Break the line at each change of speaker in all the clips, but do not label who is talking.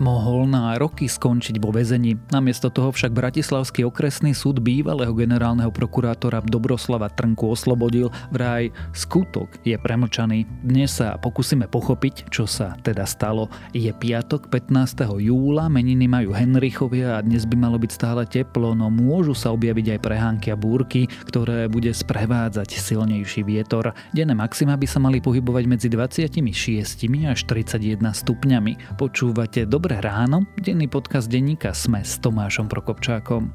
Mohol na roky skončiť vo väzení. Namiesto toho však Bratislavský okresný súd bývalého generálneho prokurátora Dobroslava Trnku oslobodil. Vraj skutok je premlčaný. Dnes sa pokúsime pochopiť, čo sa teda stalo. Je piatok 15. júla, meniny majú Henrichovia a dnes by malo byť stále teplo, no môžu sa objaviť aj prehánky a búrky, ktoré bude sprevádzať silnejší vietor. Denné maxima by sa mali pohybovať medzi 26 až 31 stupňami. Počúvate dobre Dobré ráno, denný podcast denníka Sme s Tomášom Prokopčákom.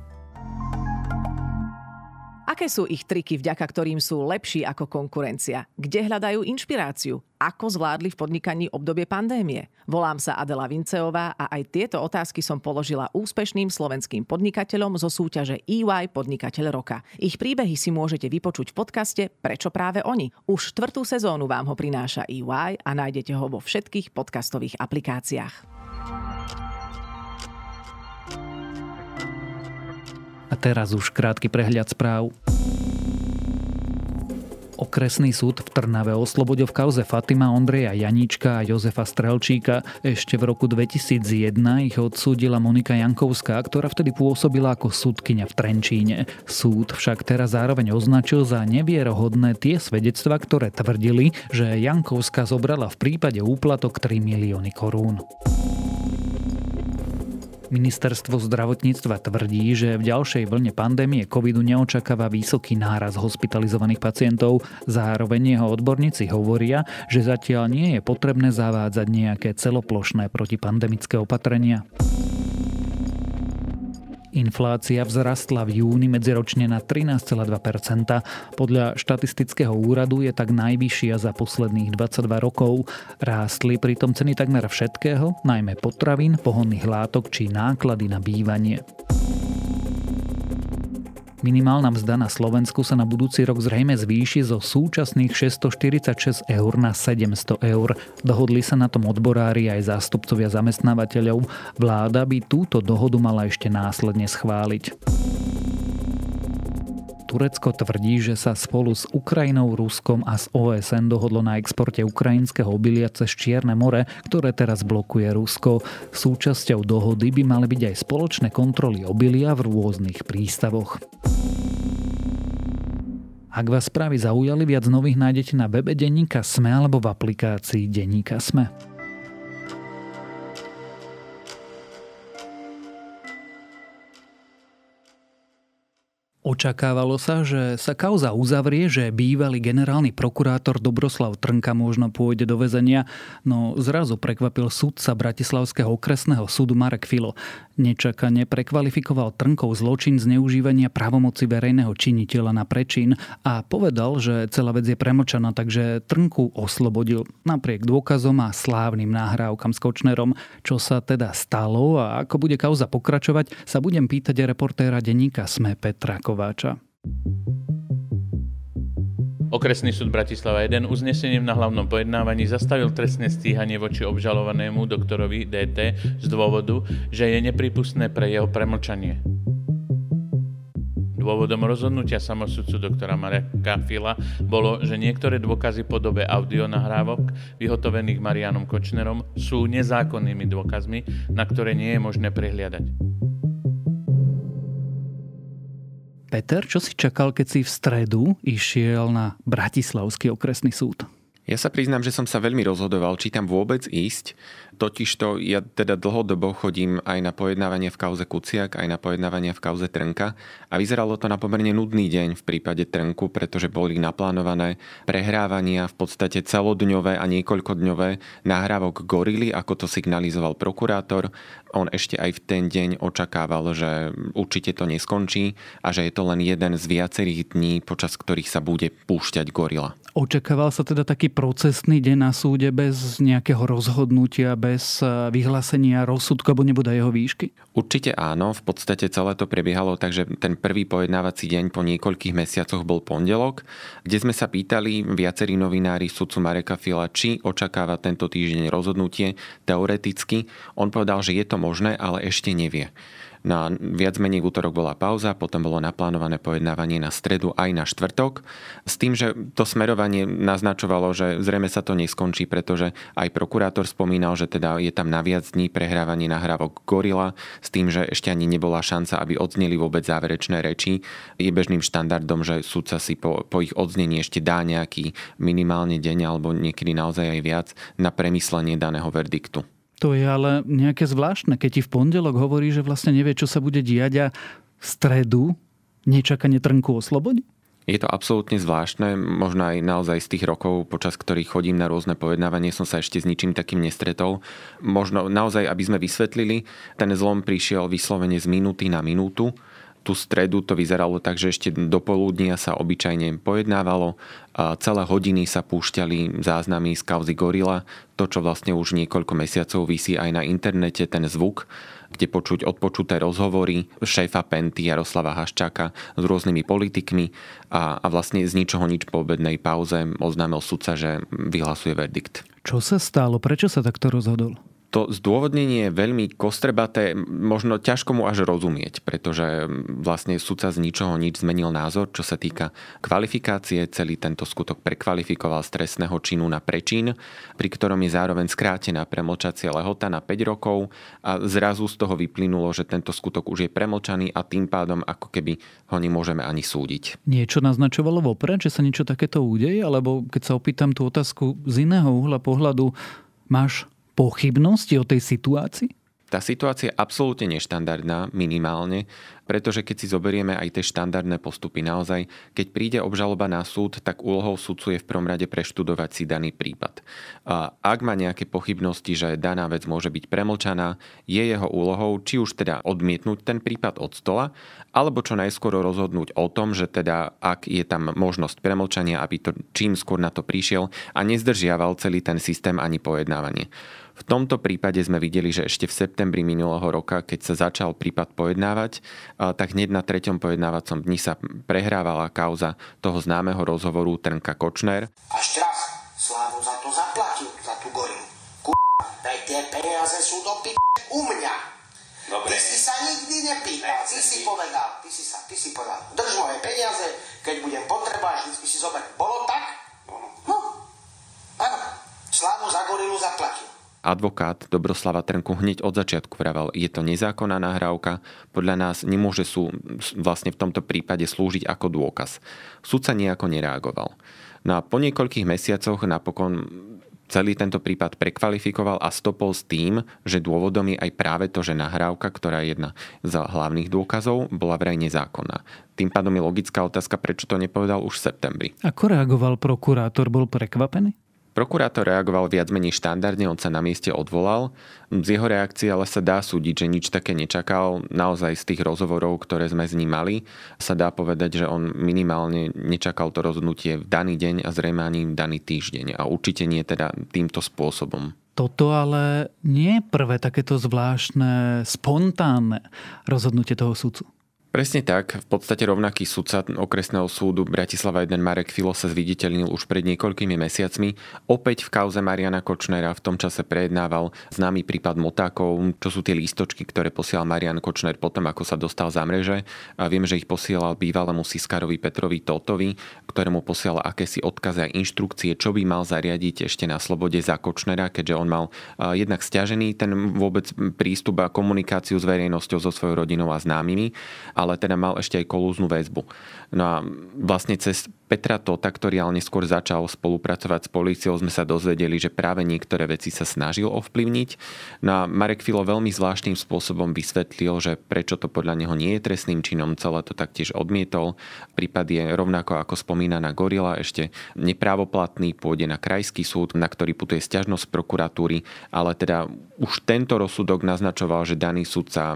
Aké sú ich triky, vďaka ktorým sú lepší ako konkurencia? Kde hľadajú inšpiráciu? Ako zvládli v podnikaní obdobie pandémie? Volám sa Adela Vinceová a aj tieto otázky som položila úspešným slovenským podnikateľom zo súťaže EY Podnikateľ roka. Ich príbehy si môžete vypočuť v podcaste Prečo práve oni? Už štvrtú sezónu vám ho prináša EY a nájdete ho vo všetkých podcastových aplikáciách.
A teraz už krátky prehľad správ. Okresný súd v Trnave oslobodil v kauze Fatima Ondreja Janíčka a Jozefa Strelčíka. Ešte v roku 2001 ich odsúdila Monika Jankovská, ktorá vtedy pôsobila ako súdkyňa v Trenčíne. Súd však teraz zároveň označil za nevierohodné tie svedectva, ktoré tvrdili, že Jankovská zobrala v prípade úplatok 3 milióny korún. Ministerstvo zdravotníctva tvrdí, že v ďalšej vlne pandémie covidu neočakáva vysoký náraz hospitalizovaných pacientov. Zároveň jeho odborníci hovoria, že zatiaľ nie je potrebné zavádzať nejaké celoplošné protipandemické opatrenia. Inflácia vzrastla v júni medziročne na 13,2%. Podľa štatistického úradu je tak najvyššia za posledných 22 rokov. Rástli pritom ceny takmer všetkého, najmä potravín, pohonných látok či náklady na bývanie. Minimálna mzda na Slovensku sa na budúci rok zrejme zvýši zo súčasných 646 eur na 700 eur. Dohodli sa na tom odborári aj zástupcovia zamestnávateľov. Vláda by túto dohodu mala ešte následne schváliť. Turecko tvrdí, že sa spolu s Ukrajinou, Ruskom a s OSN dohodlo na exporte ukrajinského obilia cez Čierne more, ktoré teraz blokuje Rusko. Súčasťou dohody by mali byť aj spoločné kontroly obilia v rôznych prístavoch. Ak vás správy zaujali, viac nových nájdete na webe Denníka Sme alebo v aplikácii Denníka Sme. Očakávalo sa, že sa kauza uzavrie, že bývalý generálny prokurátor Dobroslav Trnka možno pôjde do väzenia, no zrazu prekvapil sudca Bratislavského okresného súdu Marek Filo. Nečakane prekvalifikoval Trnkov zločin zneužívania právomoci verejného činiteľa na prečin a povedal, že celá vec je premlčaná, takže Trnku oslobodil napriek dôkazom a slávnym náhrávkam s Kočnerom. Čo sa teda stalo a ako bude kauza pokračovať, sa budem pýtať reportéra denníka Sme Petra Kováča.
Okresný súd Bratislava 1 uznesením na hlavnom pojednávaní zastavil trestné stíhanie voči obžalovanému doktorovi DT z dôvodu, že je nepripustné pre jeho premlčanie. Dôvodom rozhodnutia samosudcu doktora Mareka Fila bolo, že niektoré dôkazy po dobe audionahrávok vyhotovených Marianom Kočnerom sú nezákonnými dôkazmi, na ktoré nie je možné prihliadať.
Peter, čo si čakal, keď si v stredu išiel na Bratislavský okresný súd?
Ja sa priznám, že som sa veľmi rozhodoval, či tam vôbec ísť, Totižto ja teda dlhodobo chodím aj na pojednávanie v kauze Kuciak, aj na pojednávanie v kauze Trnka a vyzeralo to na pomerne nudný deň v prípade Trnku, pretože boli naplánované prehrávania v podstate celodňové a niekoľkodňové nahrávok gorily, ako to signalizoval prokurátor. On ešte aj v ten deň očakával, že určite to neskončí a že je to len jeden z viacerých dní, počas ktorých sa bude púšťať gorila.
Očakával sa teda taký procesný deň na súde bez nejakého rozhodnutia, bez eh, vyhlásenia rozsudku alebo nebude jeho výšky?
Určite áno, v podstate celé to prebiehalo takže ten prvý pojednávací deň po niekoľkých mesiacoch bol pondelok, kde sme sa pýtali viacerí novinári sudcu Mareka Fila, či očakáva tento týždeň rozhodnutie teoreticky. On povedal, že je to možné, ale ešte nevie. Na viac menej v útorok bola pauza, potom bolo naplánované pojednávanie na stredu aj na štvrtok. S tým, že to smerovanie naznačovalo, že zrejme sa to neskončí, pretože aj prokurátor spomínal, že teda je tam na viac dní prehrávanie nahrávok Gorila, s tým, že ešte ani nebola šanca, aby odzneli vôbec záverečné reči. Je bežným štandardom, že sudca si po, po ich odznení ešte dá nejaký minimálne deň alebo niekedy naozaj aj viac na premyslenie daného verdiktu.
To je ale nejaké zvláštne, keď ti v pondelok hovorí, že vlastne nevie, čo sa bude diať a v stredu nečakane trnku oslobodí?
Je to absolútne zvláštne, možno aj naozaj z tých rokov, počas ktorých chodím na rôzne pojednávanie, som sa ešte s ničím takým nestretol. Možno naozaj, aby sme vysvetlili, ten zlom prišiel vyslovene z minúty na minútu tú stredu to vyzeralo tak, že ešte do poludnia sa obyčajne pojednávalo. Celé hodiny sa púšťali záznamy z kauzy Gorila, to, čo vlastne už niekoľko mesiacov vysí aj na internete, ten zvuk, kde počuť odpočuté rozhovory šéfa Penty Jaroslava Haščáka s rôznymi politikmi a, a vlastne z ničoho nič po obednej pauze oznámil sudca, že vyhlasuje verdikt.
Čo sa stalo? Prečo sa takto rozhodol?
To zdôvodnenie je veľmi kostrebaté, možno ťažko mu až rozumieť, pretože vlastne sudca z ničoho nič zmenil názor, čo sa týka kvalifikácie. Celý tento skutok prekvalifikoval z trestného činu na prečin, pri ktorom je zároveň skrátená premlčacia lehota na 5 rokov a zrazu z toho vyplynulo, že tento skutok už je premlčaný a tým pádom ako keby ho nemôžeme ani súdiť.
Niečo naznačovalo vopred, že sa niečo takéto udeje? Alebo keď sa opýtam tú otázku z iného uhla pohľadu, máš pochybnosti o tej situácii?
Tá situácia je absolútne neštandardná, minimálne, pretože keď si zoberieme aj tie štandardné postupy, naozaj, keď príde obžaloba na súd, tak úlohou súdcu je v prvom rade preštudovať si daný prípad. A ak má nejaké pochybnosti, že daná vec môže byť premlčaná, je jeho úlohou či už teda odmietnúť ten prípad od stola, alebo čo najskôr rozhodnúť o tom, že teda ak je tam možnosť premlčania, aby to čím skôr na to prišiel a nezdržiaval celý ten systém ani pojednávanie. V tomto prípade sme videli, že ešte v septembri minulého roka, keď sa začal prípad pojednávať, tak hneď na treťom pojednávacom dni sa prehrávala kauza toho známeho rozhovoru Trnka Kočner.
Až teraz Slávu za to zaplatil, za tú gorilu. daj tie peniaze sú do p*** u mňa. Dobre. Ty si sa nikdy nepýtal, ty si povedal, ty si, sa, ty si povedal, drž moje peniaze, keď budem potrebovať, vždy si zober. Bolo tak? Bolo. No, áno. Slávu za gorilu zaplatil
advokát Dobroslava Trnku hneď od začiatku vravel, je to nezákonná nahrávka, podľa nás nemôže sú vlastne v tomto prípade slúžiť ako dôkaz. Súd sa nejako nereagoval. No a po niekoľkých mesiacoch napokon celý tento prípad prekvalifikoval a stopol s tým, že dôvodom je aj práve to, že nahrávka, ktorá je jedna z hlavných dôkazov, bola vraj nezákonná. Tým pádom je logická otázka, prečo to nepovedal už v septembri.
Ako reagoval prokurátor? Bol prekvapený?
Prokurátor reagoval viac menej štandardne, on sa na mieste odvolal. Z jeho reakcie ale sa dá súdiť, že nič také nečakal. Naozaj z tých rozhovorov, ktoré sme s ním mali, sa dá povedať, že on minimálne nečakal to rozhodnutie v daný deň a zrejme ani v daný týždeň. A určite nie teda týmto spôsobom.
Toto ale nie je prvé takéto zvláštne, spontánne rozhodnutie toho sudcu.
Presne tak. V podstate rovnaký sudca okresného súdu Bratislava 1 Marek Filo sa zviditeľnil už pred niekoľkými mesiacmi. Opäť v kauze Mariana Kočnera v tom čase prejednával známy prípad motákov, čo sú tie lístočky, ktoré posielal Marian Kočner potom, ako sa dostal za mreže. A viem, že ich posielal bývalému Siskarovi Petrovi Totovi, ktorému posielal akési odkazy a inštrukcie, čo by mal zariadiť ešte na slobode za Kočnera, keďže on mal jednak stiažený ten vôbec prístup a komunikáciu s verejnosťou, so svojou rodinou a známymi ale teda mal ešte aj kolúznu väzbu. No a vlastne cez Petra Tota, ktorý ale neskôr začal spolupracovať s políciou, sme sa dozvedeli, že práve niektoré veci sa snažil ovplyvniť. No a Marek Filo veľmi zvláštnym spôsobom vysvetlil, že prečo to podľa neho nie je trestným činom, celé to taktiež odmietol. Prípad je rovnako ako spomínaná Gorila ešte neprávoplatný, pôjde na krajský súd, na ktorý putuje stiažnosť prokuratúry, ale teda už tento rozsudok naznačoval, že daný sudca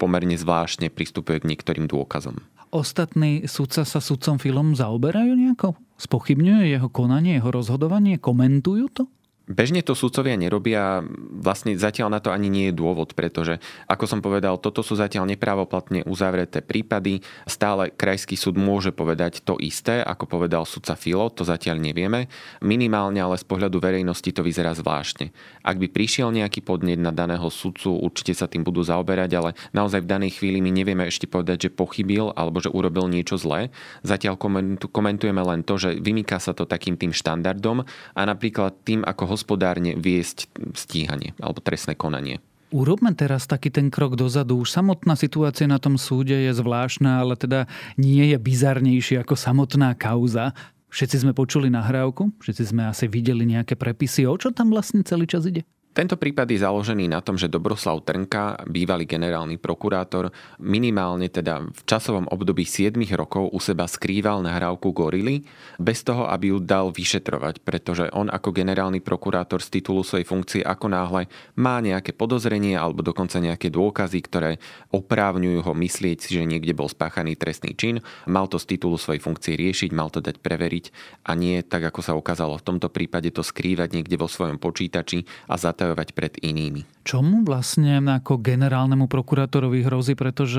pomerne zvláštne pristupuje k niektorým dôkazom
ostatní sudca sa sudcom filmom zaoberajú nejako? Spochybňuje jeho konanie, jeho rozhodovanie? Komentujú to?
Bežne to sudcovia nerobia, vlastne zatiaľ na to ani nie je dôvod, pretože, ako som povedal, toto sú zatiaľ neprávoplatne uzavreté prípady. Stále krajský súd môže povedať to isté, ako povedal sudca Filo, to zatiaľ nevieme. Minimálne ale z pohľadu verejnosti to vyzerá zvláštne. Ak by prišiel nejaký podnet na daného sudcu, určite sa tým budú zaoberať, ale naozaj v danej chvíli my nevieme ešte povedať, že pochybil alebo že urobil niečo zlé. Zatiaľ komentujeme len to, že vymýka sa to takým tým štandardom a napríklad tým, ako hospodárne viesť stíhanie alebo trestné konanie.
Urobme teraz taký ten krok dozadu. Už samotná situácia na tom súde je zvláštna, ale teda nie je bizarnejšia ako samotná kauza. Všetci sme počuli nahrávku, všetci sme asi videli nejaké prepisy. O čo tam vlastne celý čas ide?
Tento prípad je založený na tom, že Dobroslav Trnka, bývalý generálny prokurátor, minimálne teda v časovom období 7 rokov u seba skrýval nahrávku Gorily bez toho, aby ju dal vyšetrovať, pretože on ako generálny prokurátor z titulu svojej funkcie ako náhle má nejaké podozrenie alebo dokonca nejaké dôkazy, ktoré oprávňujú ho myslieť že niekde bol spáchaný trestný čin, mal to z titulu svojej funkcie riešiť, mal to dať preveriť a nie tak, ako sa ukázalo v tomto prípade to skrývať niekde vo svojom počítači a za utajovať pred inými.
Čomu vlastne ako generálnemu prokurátorovi hrozí, pretože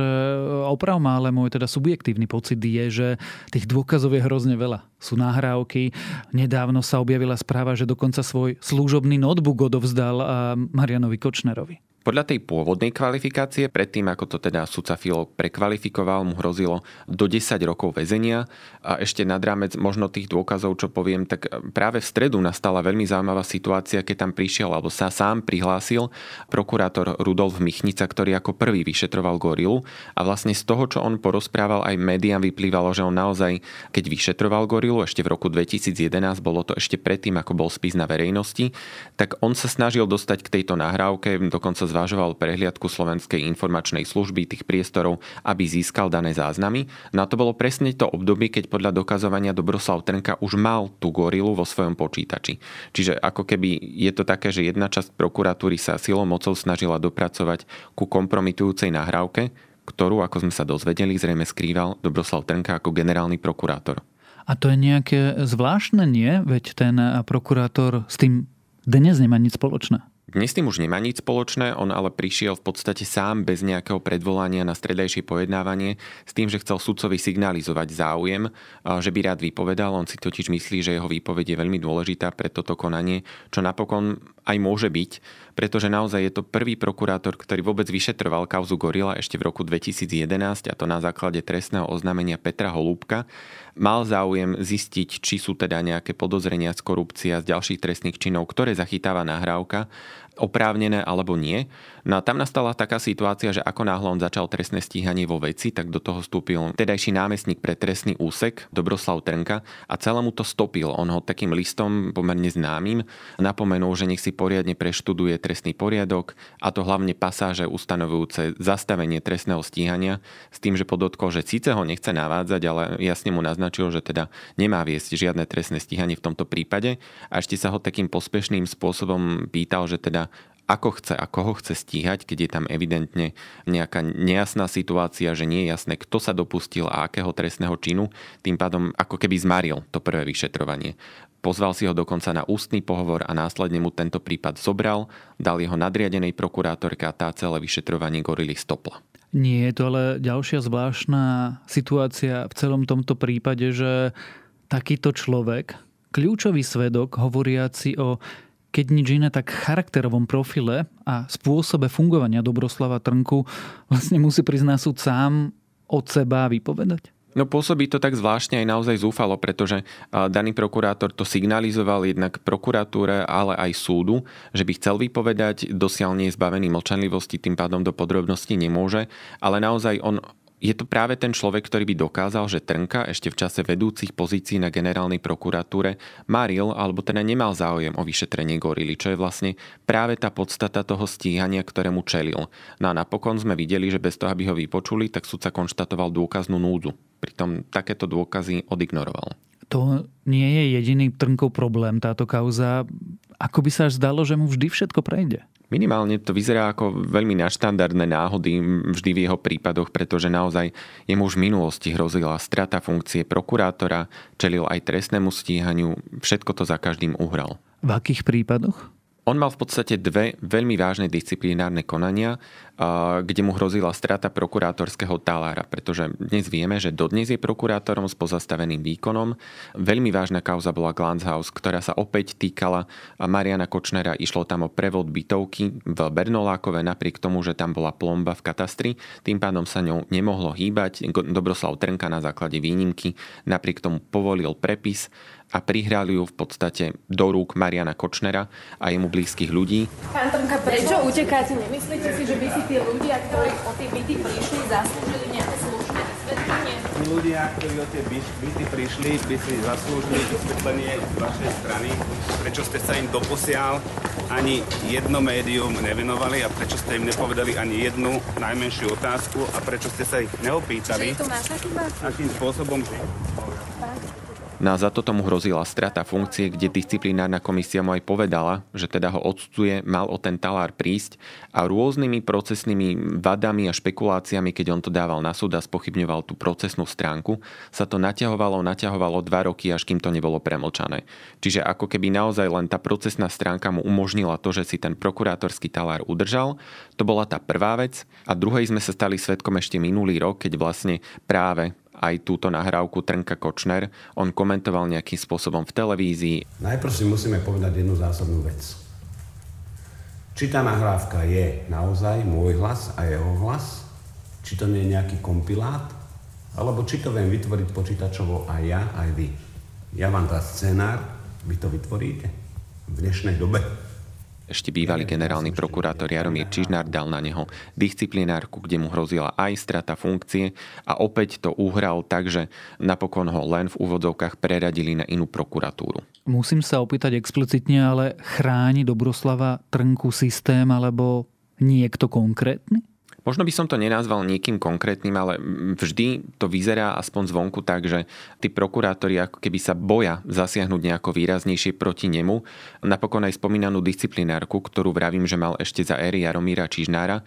oprav má, ale môj teda subjektívny pocit je, že tých dôkazov je hrozne veľa. Sú nahrávky, nedávno sa objavila správa, že dokonca svoj služobný notebook odovzdal Marianovi Kočnerovi.
Podľa tej pôvodnej kvalifikácie, predtým ako to teda sudca Filo prekvalifikoval, mu hrozilo do 10 rokov väzenia. A ešte nad rámec možno tých dôkazov, čo poviem, tak práve v stredu nastala veľmi zaujímavá situácia, keď tam prišiel alebo sa sám prihlásil prokurátor Rudolf Michnica, ktorý ako prvý vyšetroval gorilu. A vlastne z toho, čo on porozprával aj médiám vyplývalo, že on naozaj, keď vyšetroval gorilu ešte v roku 2011, bolo to ešte predtým, ako bol spis na verejnosti, tak on sa snažil dostať k tejto nahrávke, dokonca z zvažoval prehliadku Slovenskej informačnej služby tých priestorov, aby získal dané záznamy. No a to bolo presne to obdobie, keď podľa dokazovania Dobroslav Trnka už mal tú gorilu vo svojom počítači. Čiže ako keby je to také, že jedna časť prokuratúry sa silou mocou snažila dopracovať ku kompromitujúcej nahrávke, ktorú, ako sme sa dozvedeli, zrejme skrýval Dobroslav Trnka ako generálny prokurátor.
A to je nejaké zvláštne, nie? Veď ten prokurátor s tým dnes nemá nič spoločné.
Dnes tým už nemá nič spoločné, on ale prišiel v podstate sám bez nejakého predvolania na stredajšie pojednávanie s tým, že chcel sudcovi signalizovať záujem, že by rád vypovedal. On si totiž myslí, že jeho výpoveď je veľmi dôležitá pre toto konanie, čo napokon aj môže byť, pretože naozaj je to prvý prokurátor, ktorý vôbec vyšetroval kauzu Gorila ešte v roku 2011 a to na základe trestného oznámenia Petra Holúbka. Mal záujem zistiť, či sú teda nejaké podozrenia z korupcia z ďalších trestných činov, ktoré zachytáva nahrávka oprávnené alebo nie. No a tam nastala taká situácia, že ako náhle on začal trestné stíhanie vo veci, tak do toho vstúpil tedajší námestník pre trestný úsek Dobroslav Trnka a celému to stopil. On ho takým listom pomerne známym napomenul, že nech si poriadne preštuduje trestný poriadok a to hlavne pasáže ustanovujúce zastavenie trestného stíhania s tým, že podotkol, že síce ho nechce navádzať, ale jasne mu naznačil, že teda nemá viesť žiadne trestné stíhanie v tomto prípade a ešte sa ho takým pospešným spôsobom pýtal, že teda ako chce a koho chce stíhať, keď je tam evidentne nejaká nejasná situácia, že nie je jasné, kto sa dopustil a akého trestného činu, tým pádom ako keby zmaril to prvé vyšetrovanie. Pozval si ho dokonca na ústny pohovor a následne mu tento prípad zobral, dal jeho nadriadenej prokurátorke a tá celé vyšetrovanie gorily stopla.
Nie je to ale ďalšia zvláštna situácia v celom tomto prípade, že takýto človek, kľúčový svedok hovoriaci o keď nič iné, tak charakterovom profile a spôsobe fungovania Dobroslava Trnku vlastne musí priznať súd sám od seba vypovedať?
No pôsobí to tak zvláštne aj naozaj zúfalo, pretože daný prokurátor to signalizoval jednak prokuratúre, ale aj súdu, že by chcel vypovedať, dosiaľ nie je zbavený mlčanlivosti, tým pádom do podrobností nemôže, ale naozaj on je to práve ten človek, ktorý by dokázal, že Trnka ešte v čase vedúcich pozícií na generálnej prokuratúre maril alebo teda nemal záujem o vyšetrenie gorily, čo je vlastne práve tá podstata toho stíhania, ktorému čelil. No a napokon sme videli, že bez toho, aby ho vypočuli, tak sudca konštatoval dôkaznú núdzu. Pritom takéto dôkazy odignoroval.
To nie je jediný Trnkov problém, táto kauza. Ako by sa až zdalo, že mu vždy všetko prejde?
Minimálne to vyzerá ako veľmi naštandardné náhody vždy v jeho prípadoch, pretože naozaj jemu už v minulosti hrozila strata funkcie prokurátora, čelil aj trestnému stíhaniu, všetko to za každým uhral.
V akých prípadoch?
On mal v podstate dve veľmi vážne disciplinárne konania, kde mu hrozila strata prokurátorského talára, pretože dnes vieme, že dodnes je prokurátorom s pozastaveným výkonom. Veľmi vážna kauza bola Glanzhaus, ktorá sa opäť týkala Mariana Kočnera. Išlo tam o prevod bytovky v Bernolákove, napriek tomu, že tam bola plomba v katastri. Tým pádom sa ňou nemohlo hýbať. Dobroslav Trnka na základe výnimky napriek tomu povolil prepis a prihrali ju v podstate do rúk Mariana Kočnera a jemu blízkych ľudí.
Pán Trnka, prečo utekáte? Nemyslíte si, že by si tí ľudia, ktorí o tie byty prišli, zaslúžili nejaké slušné vysvetlenie?
Tí ľudia, ktorí o tie byty prišli, by si zaslúžili vysvetlenie z vašej strany, prečo ste sa im doposiaľ ani jedno médium nevenovali a prečo ste im nepovedali ani jednu najmenšiu otázku a prečo ste sa ich neopýtali.
Čiže je to naša chyba?
Akým spôsobom
No a za to tomu hrozila strata funkcie, kde disciplinárna komisia mu aj povedala, že teda ho odstuje, mal o ten talár prísť a rôznymi procesnými vadami a špekuláciami, keď on to dával na súd a spochybňoval tú procesnú stránku, sa to naťahovalo, naťahovalo dva roky, až kým to nebolo premlčané. Čiže ako keby naozaj len tá procesná stránka mu umožnila to, že si ten prokurátorský talár udržal, to bola tá prvá vec. A druhej sme sa stali svetkom ešte minulý rok, keď vlastne práve aj túto nahrávku Trnka Kočner. On komentoval nejakým spôsobom v televízii.
Najprv si musíme povedať jednu zásadnú vec. Či tá nahrávka je naozaj môj hlas a jeho hlas, či to nie je nejaký kompilát, alebo či to viem vytvoriť počítačovo aj ja, aj vy. Ja vám dám scenár, vy to vytvoríte v dnešnej dobe.
Ešte bývalý generálny prokurátor Jaromír Čižnár dal na neho disciplinárku, kde mu hrozila aj strata funkcie a opäť to uhral tak, že napokon ho len v úvodzovkách preradili na inú prokuratúru.
Musím sa opýtať explicitne, ale chráni Dobroslava Trnku systém alebo niekto konkrétny?
Možno by som to nenazval niekým konkrétnym, ale vždy to vyzerá aspoň zvonku tak, že tí prokurátori ako keby sa boja zasiahnuť nejako výraznejšie proti nemu. Napokon aj spomínanú disciplinárku, ktorú vravím, že mal ešte za éry Jaromíra Čižnára.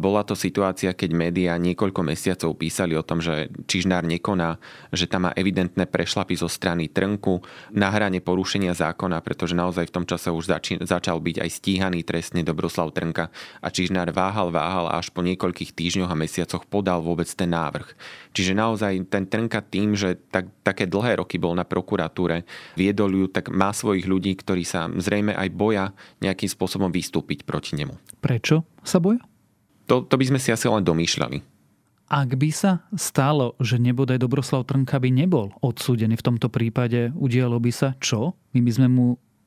Bola to situácia, keď médiá niekoľko mesiacov písali o tom, že Čižnár nekoná, že tam má evidentné prešlapy zo strany Trnku na hrane porušenia zákona, pretože naozaj v tom čase už začal byť aj stíhaný trestne Dobroslav Trnka a Čižnár váhal, váhal až po niekoľkých týždňoch a mesiacoch podal vôbec ten návrh. Čiže naozaj ten Trnka tým, že tak, také dlhé roky bol na prokuratúre, viedol ju, tak má svojich ľudí, ktorí sa zrejme aj boja nejakým spôsobom vystúpiť proti nemu.
Prečo sa boja?
To, to by sme si asi len domýšľali.
Ak by sa stalo, že nebodaj Dobroslav Trnka by nebol odsúdený v tomto prípade, udialo by sa čo? My by sme mu,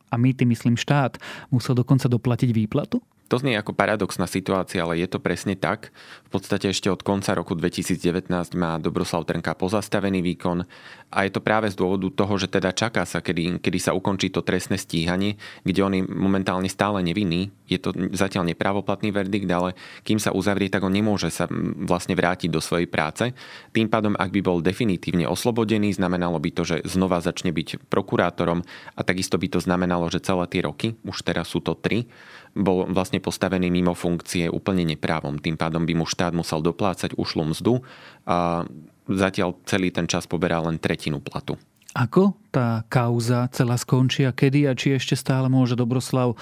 a my tým myslím štát, musel dokonca doplatiť výplatu?
To znie ako paradoxná situácia, ale je to presne tak. V podstate ešte od konca roku 2019 má Dobroslav Trnka pozastavený výkon a je to práve z dôvodu toho, že teda čaká sa, kedy, kedy sa ukončí to trestné stíhanie, kde on je momentálne stále nevinný. Je to zatiaľ nepravoplatný verdikt, ale kým sa uzavrie, tak on nemôže sa vlastne vrátiť do svojej práce. Tým pádom, ak by bol definitívne oslobodený, znamenalo by to, že znova začne byť prokurátorom a takisto by to znamenalo, že celé tie roky, už teraz sú to tri, bol vlastne postavený mimo funkcie úplne neprávom. Tým pádom by mu štát musel doplácať ušlú mzdu a zatiaľ celý ten čas poberá len tretinu platu.
Ako tá kauza celá skončí a kedy a či ešte stále môže Dobroslav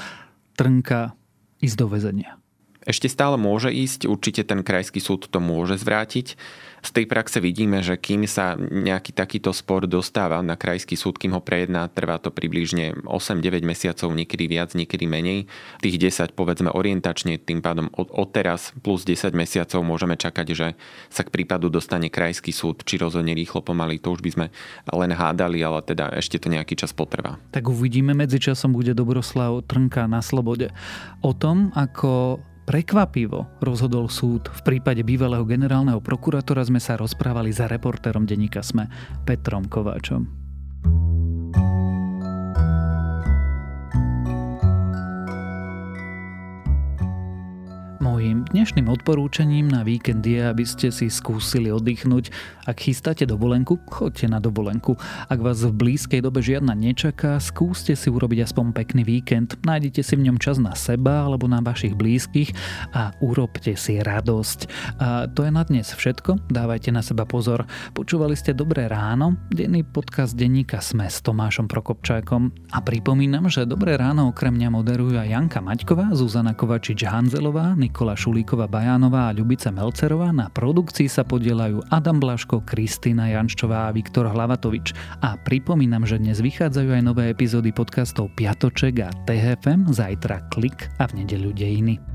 Trnka ísť do väzenia?
Ešte stále môže ísť, určite ten krajský súd to môže zvrátiť. Z tej praxe vidíme, že kým sa nejaký takýto spor dostáva na krajský súd, kým ho prejedná, trvá to približne 8-9 mesiacov, niekedy viac, niekedy menej. Tých 10 povedzme orientačne, tým pádom od, teraz plus 10 mesiacov môžeme čakať, že sa k prípadu dostane krajský súd, či rozhodne rýchlo pomaly, to už by sme len hádali, ale teda ešte to nejaký čas potrvá.
Tak uvidíme, medzičasom bude Dobroslav Trnka na slobode. O tom, ako Prekvapivo rozhodol súd. V prípade bývalého generálneho prokurátora sme sa rozprávali za reportérom denníka Sme Petrom Kováčom. Mojím Dnešným odporúčaním na víkend je, aby ste si skúsili oddychnúť. Ak chystáte dovolenku, choďte na dovolenku. Ak vás v blízkej dobe žiadna nečaká, skúste si urobiť aspoň pekný víkend. Nájdete si v ňom čas na seba alebo na vašich blízkych a urobte si radosť. A to je na dnes všetko. Dávajte na seba pozor. Počúvali ste Dobré ráno, denný podcast denníka Sme s Tomášom Prokopčákom. A pripomínam, že Dobré ráno okrem mňa moderujú aj Janka Maťková, Zuzana Kovačič-Hanzelová, Nikola Šulíková Bajánová a Ľubica Melcerová, na produkcii sa podielajú Adam Blaško, Kristýna Jančová a Viktor Hlavatovič. A pripomínam, že dnes vychádzajú aj nové epizódy podcastov Piatoček a THFM, zajtra Klik a v nedeľu Dejiny.